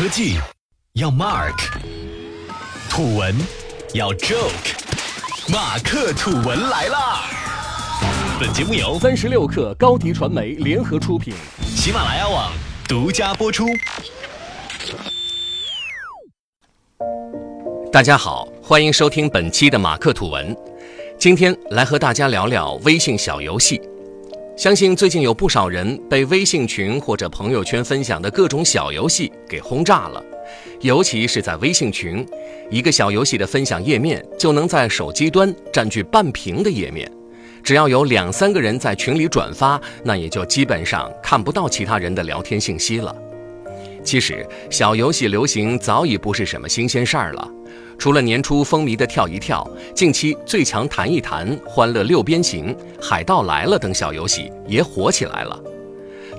科技要 Mark，土文要 Joke，马克土文来啦！本节目由三十六克高迪传媒联合出品，喜马拉雅网独家播出。大家好，欢迎收听本期的马克土文。今天来和大家聊聊微信小游戏。相信最近有不少人被微信群或者朋友圈分享的各种小游戏给轰炸了，尤其是在微信群，一个小游戏的分享页面就能在手机端占据半屏的页面，只要有两三个人在群里转发，那也就基本上看不到其他人的聊天信息了。其实，小游戏流行早已不是什么新鲜事儿了。除了年初风靡的跳一跳，近期最强弹一弹、欢乐六边形、海盗来了等小游戏也火起来了。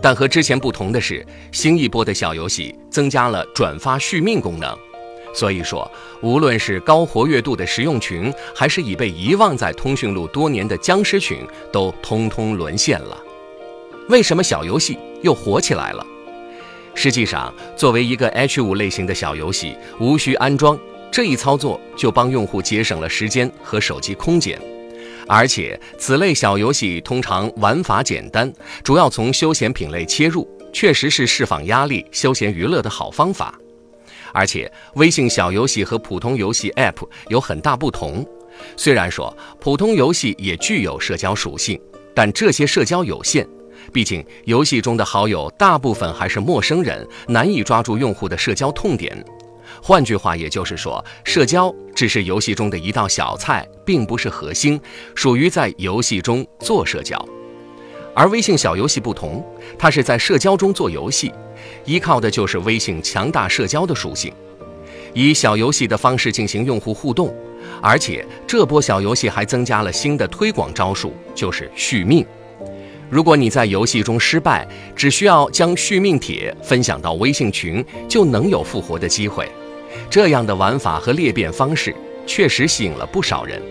但和之前不同的是，新一波的小游戏增加了转发续命功能。所以说，无论是高活跃度的实用群，还是已被遗忘在通讯录多年的僵尸群，都通通沦陷了。为什么小游戏又火起来了？实际上，作为一个 H5 类型的小游戏，无需安装。这一操作就帮用户节省了时间和手机空间，而且此类小游戏通常玩法简单，主要从休闲品类切入，确实是释放压力、休闲娱乐的好方法。而且，微信小游戏和普通游戏 App 有很大不同。虽然说普通游戏也具有社交属性，但这些社交有限，毕竟游戏中的好友大部分还是陌生人，难以抓住用户的社交痛点。换句话，也就是说，社交只是游戏中的一道小菜，并不是核心，属于在游戏中做社交。而微信小游戏不同，它是在社交中做游戏，依靠的就是微信强大社交的属性，以小游戏的方式进行用户互动。而且这波小游戏还增加了新的推广招数，就是续命。如果你在游戏中失败，只需要将续命帖分享到微信群，就能有复活的机会。这样的玩法和裂变方式确实吸引了不少人。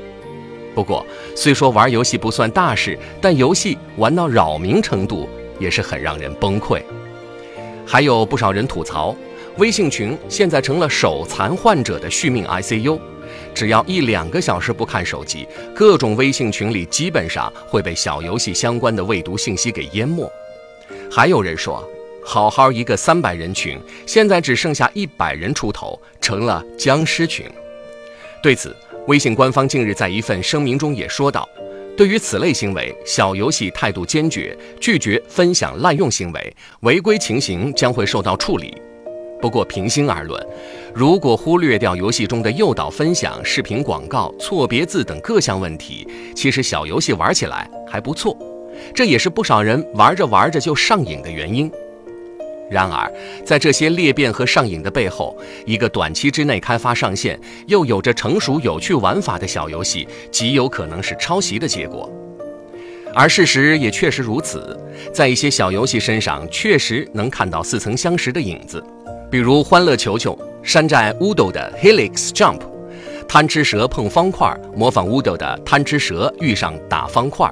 不过，虽说玩游戏不算大事，但游戏玩到扰民程度也是很让人崩溃。还有不少人吐槽，微信群现在成了手残患者的续命 ICU。只要一两个小时不看手机，各种微信群里基本上会被小游戏相关的未读信息给淹没。还有人说。好好一个三百人群，现在只剩下一百人出头，成了僵尸群。对此，微信官方近日在一份声明中也说道：“对于此类行为，小游戏态度坚决，拒绝分享滥用行为，违规情形将会受到处理。”不过，平心而论，如果忽略掉游戏中的诱导分享、视频广告、错别字等各项问题，其实小游戏玩起来还不错。这也是不少人玩着玩着就上瘾的原因。然而，在这些裂变和上瘾的背后，一个短期之内开发上线又有着成熟有趣玩法的小游戏，极有可能是抄袭的结果。而事实也确实如此，在一些小游戏身上确实能看到似曾相识的影子，比如《欢乐球球》、山寨 Udo 的 Helix Jump、贪吃蛇碰方块，模仿 Udo 的贪吃蛇遇上打方块。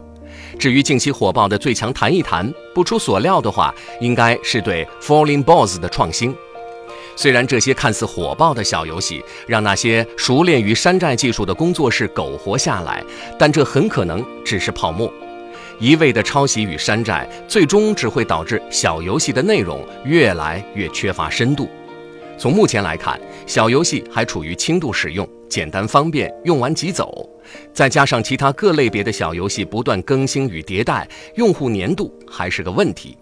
至于近期火爆的《最强弹一弹》，不出所料的话，应该是对 Falling Balls 的创新。虽然这些看似火爆的小游戏让那些熟练于山寨技术的工作室苟活下来，但这很可能只是泡沫。一味的抄袭与山寨，最终只会导致小游戏的内容越来越缺乏深度。从目前来看，小游戏还处于轻度使用、简单方便、用完即走。再加上其他各类别的小游戏不断更新与迭代，用户粘度还是个问题。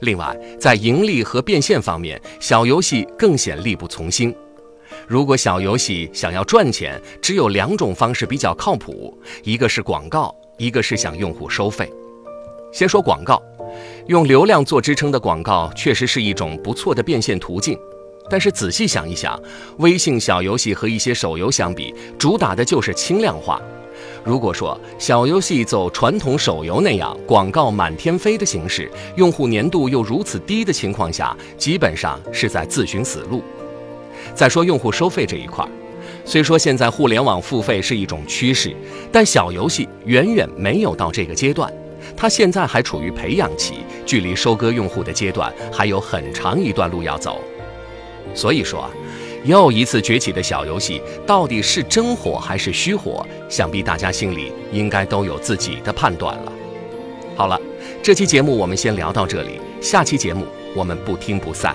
另外，在盈利和变现方面，小游戏更显力不从心。如果小游戏想要赚钱，只有两种方式比较靠谱：一个是广告，一个是向用户收费。先说广告，用流量做支撑的广告确实是一种不错的变现途径。但是仔细想一想，微信小游戏和一些手游相比，主打的就是轻量化。如果说小游戏走传统手游那样广告满天飞的形式，用户粘度又如此低的情况下，基本上是在自寻死路。再说用户收费这一块，虽说现在互联网付费是一种趋势，但小游戏远远没有到这个阶段，它现在还处于培养期，距离收割用户的阶段还有很长一段路要走。所以说啊，又一次崛起的小游戏到底是真火还是虚火，想必大家心里应该都有自己的判断了。好了，这期节目我们先聊到这里，下期节目我们不听不散。